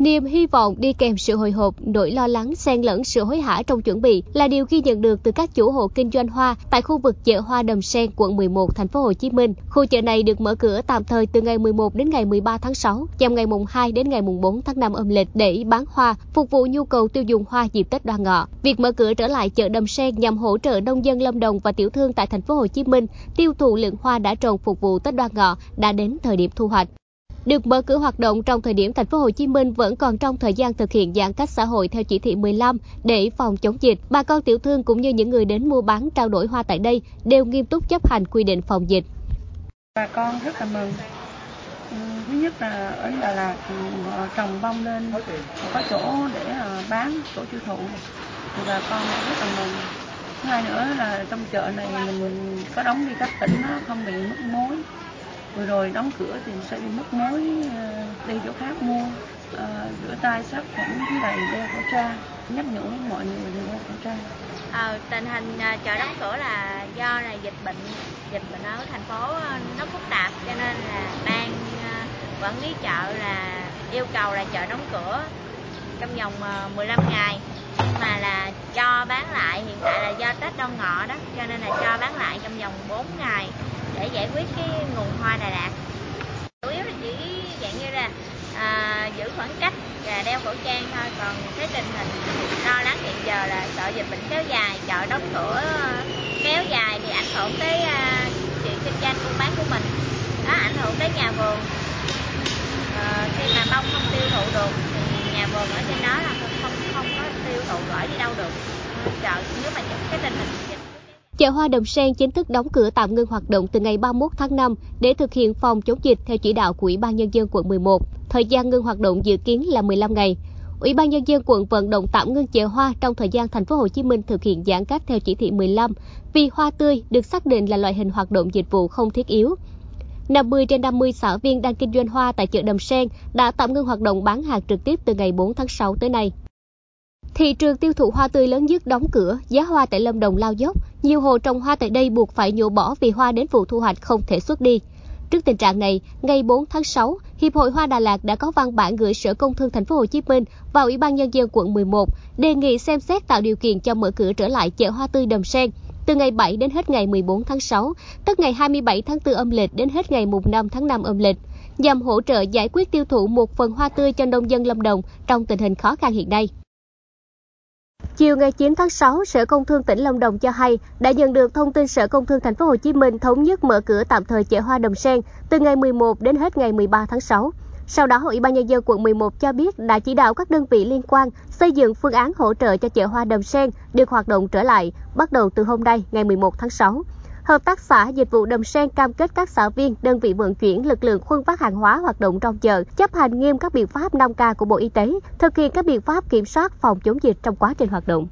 Niềm hy vọng đi kèm sự hồi hộp, nỗi lo lắng xen lẫn sự hối hả trong chuẩn bị là điều ghi nhận được từ các chủ hộ kinh doanh hoa tại khu vực chợ hoa Đầm Sen, quận 11, thành phố Hồ Chí Minh. Khu chợ này được mở cửa tạm thời từ ngày 11 đến ngày 13 tháng 6, trong ngày mùng 2 đến ngày mùng 4 tháng 5 âm lịch để bán hoa, phục vụ nhu cầu tiêu dùng hoa dịp Tết Đoan Ngọ. Việc mở cửa trở lại chợ Đầm Sen nhằm hỗ trợ nông dân Lâm Đồng và tiểu thương tại thành phố Hồ Chí Minh tiêu thụ lượng hoa đã trồng phục vụ Tết Đoan Ngọ đã đến thời điểm thu hoạch được mở cửa hoạt động trong thời điểm thành phố Hồ Chí Minh vẫn còn trong thời gian thực hiện giãn cách xã hội theo chỉ thị 15 để phòng chống dịch. Bà con tiểu thương cũng như những người đến mua bán trao đổi hoa tại đây đều nghiêm túc chấp hành quy định phòng dịch. Bà con rất là mừng. Ừ, thứ nhất là ở Đà Lạt ừ, trồng bông lên có chỗ để ờ, bán, chỗ tiêu thụ thì bà con rất là mừng. Thứ hai nữa là trong chợ này mình có đóng đi các tỉnh nó không bị mất mối vừa rồi đóng cửa thì sẽ bị mất mối ờ, đi chỗ khác mua. À, rửa tay sát khuẩn với lại đeo khẩu trang nhắc nhở mọi người đeo khẩu trang. À, tình hình chợ đóng cửa là do là dịch bệnh dịch bệnh ở thành phố nó phức tạp cho nên là ban quản lý chợ là yêu cầu là chợ đóng cửa trong vòng 15 ngày. Nhưng mà là cho bán lại hiện tại là do Tết Đoan Ngọ đó cho nên là cho bán lại trong vòng 4 ngày để giải quyết cái nguồn hoa Đà Lạt chủ yếu là chỉ dạng như là à, giữ khoảng cách và đeo khẩu trang thôi còn cái tình hình lo lắng hiện giờ là sợ dịch bệnh kéo dài chợ đóng cửa kéo dài thì ảnh hưởng tới à, chuyện kinh doanh buôn bán của mình. Đó ảnh hưởng tới nhà vườn. À, khi mà bông không tiêu thụ được thì nhà vườn ở trên đó là không không, không có tiêu thụ gửi đi đâu được. Chợ nếu mà cái tình hình Chợ hoa Đầm Sen chính thức đóng cửa tạm ngưng hoạt động từ ngày 31 tháng 5 để thực hiện phòng chống dịch theo chỉ đạo của Ủy ban Nhân dân quận 11. Thời gian ngưng hoạt động dự kiến là 15 ngày. Ủy ban Nhân dân quận vận động tạm ngưng chợ hoa trong thời gian thành phố Hồ Chí Minh thực hiện giãn cách theo chỉ thị 15 vì hoa tươi được xác định là loại hình hoạt động dịch vụ không thiết yếu. 50 trên 50 xã viên đang kinh doanh hoa tại chợ Đầm Sen đã tạm ngưng hoạt động bán hàng trực tiếp từ ngày 4 tháng 6 tới nay. Thị trường tiêu thụ hoa tươi lớn nhất đóng cửa, giá hoa tại Lâm Đồng lao dốc. Nhiều hộ trồng hoa tại đây buộc phải nhổ bỏ vì hoa đến vụ thu hoạch không thể xuất đi. Trước tình trạng này, ngày 4 tháng 6, Hiệp hội Hoa Đà Lạt đã có văn bản gửi Sở Công Thương Thành phố Hồ Chí Minh và Ủy ban nhân dân quận 11 đề nghị xem xét tạo điều kiện cho mở cửa trở lại chợ hoa tươi Đầm Sen từ ngày 7 đến hết ngày 14 tháng 6, tức ngày 27 tháng 4 âm lịch đến hết ngày 5 tháng 5 âm lịch, nhằm hỗ trợ giải quyết tiêu thụ một phần hoa tươi cho nông dân Lâm Đồng trong tình hình khó khăn hiện nay. Chiều ngày 9 tháng 6, Sở Công Thương tỉnh Lâm Đồng cho hay đã nhận được thông tin Sở Công Thương thành phố Hồ Chí Minh thống nhất mở cửa tạm thời chợ hoa Đồng Sen từ ngày 11 đến hết ngày 13 tháng 6. Sau đó, Ủy ban nhân dân quận 11 cho biết đã chỉ đạo các đơn vị liên quan xây dựng phương án hỗ trợ cho chợ hoa Đầm Sen được hoạt động trở lại bắt đầu từ hôm nay ngày 11 tháng 6. Hợp tác xã dịch vụ Đầm Sen cam kết các xã viên, đơn vị vận chuyển lực lượng khuân vác hàng hóa hoạt động trong chợ, chấp hành nghiêm các biện pháp 5K của Bộ Y tế, thực hiện các biện pháp kiểm soát phòng chống dịch trong quá trình hoạt động.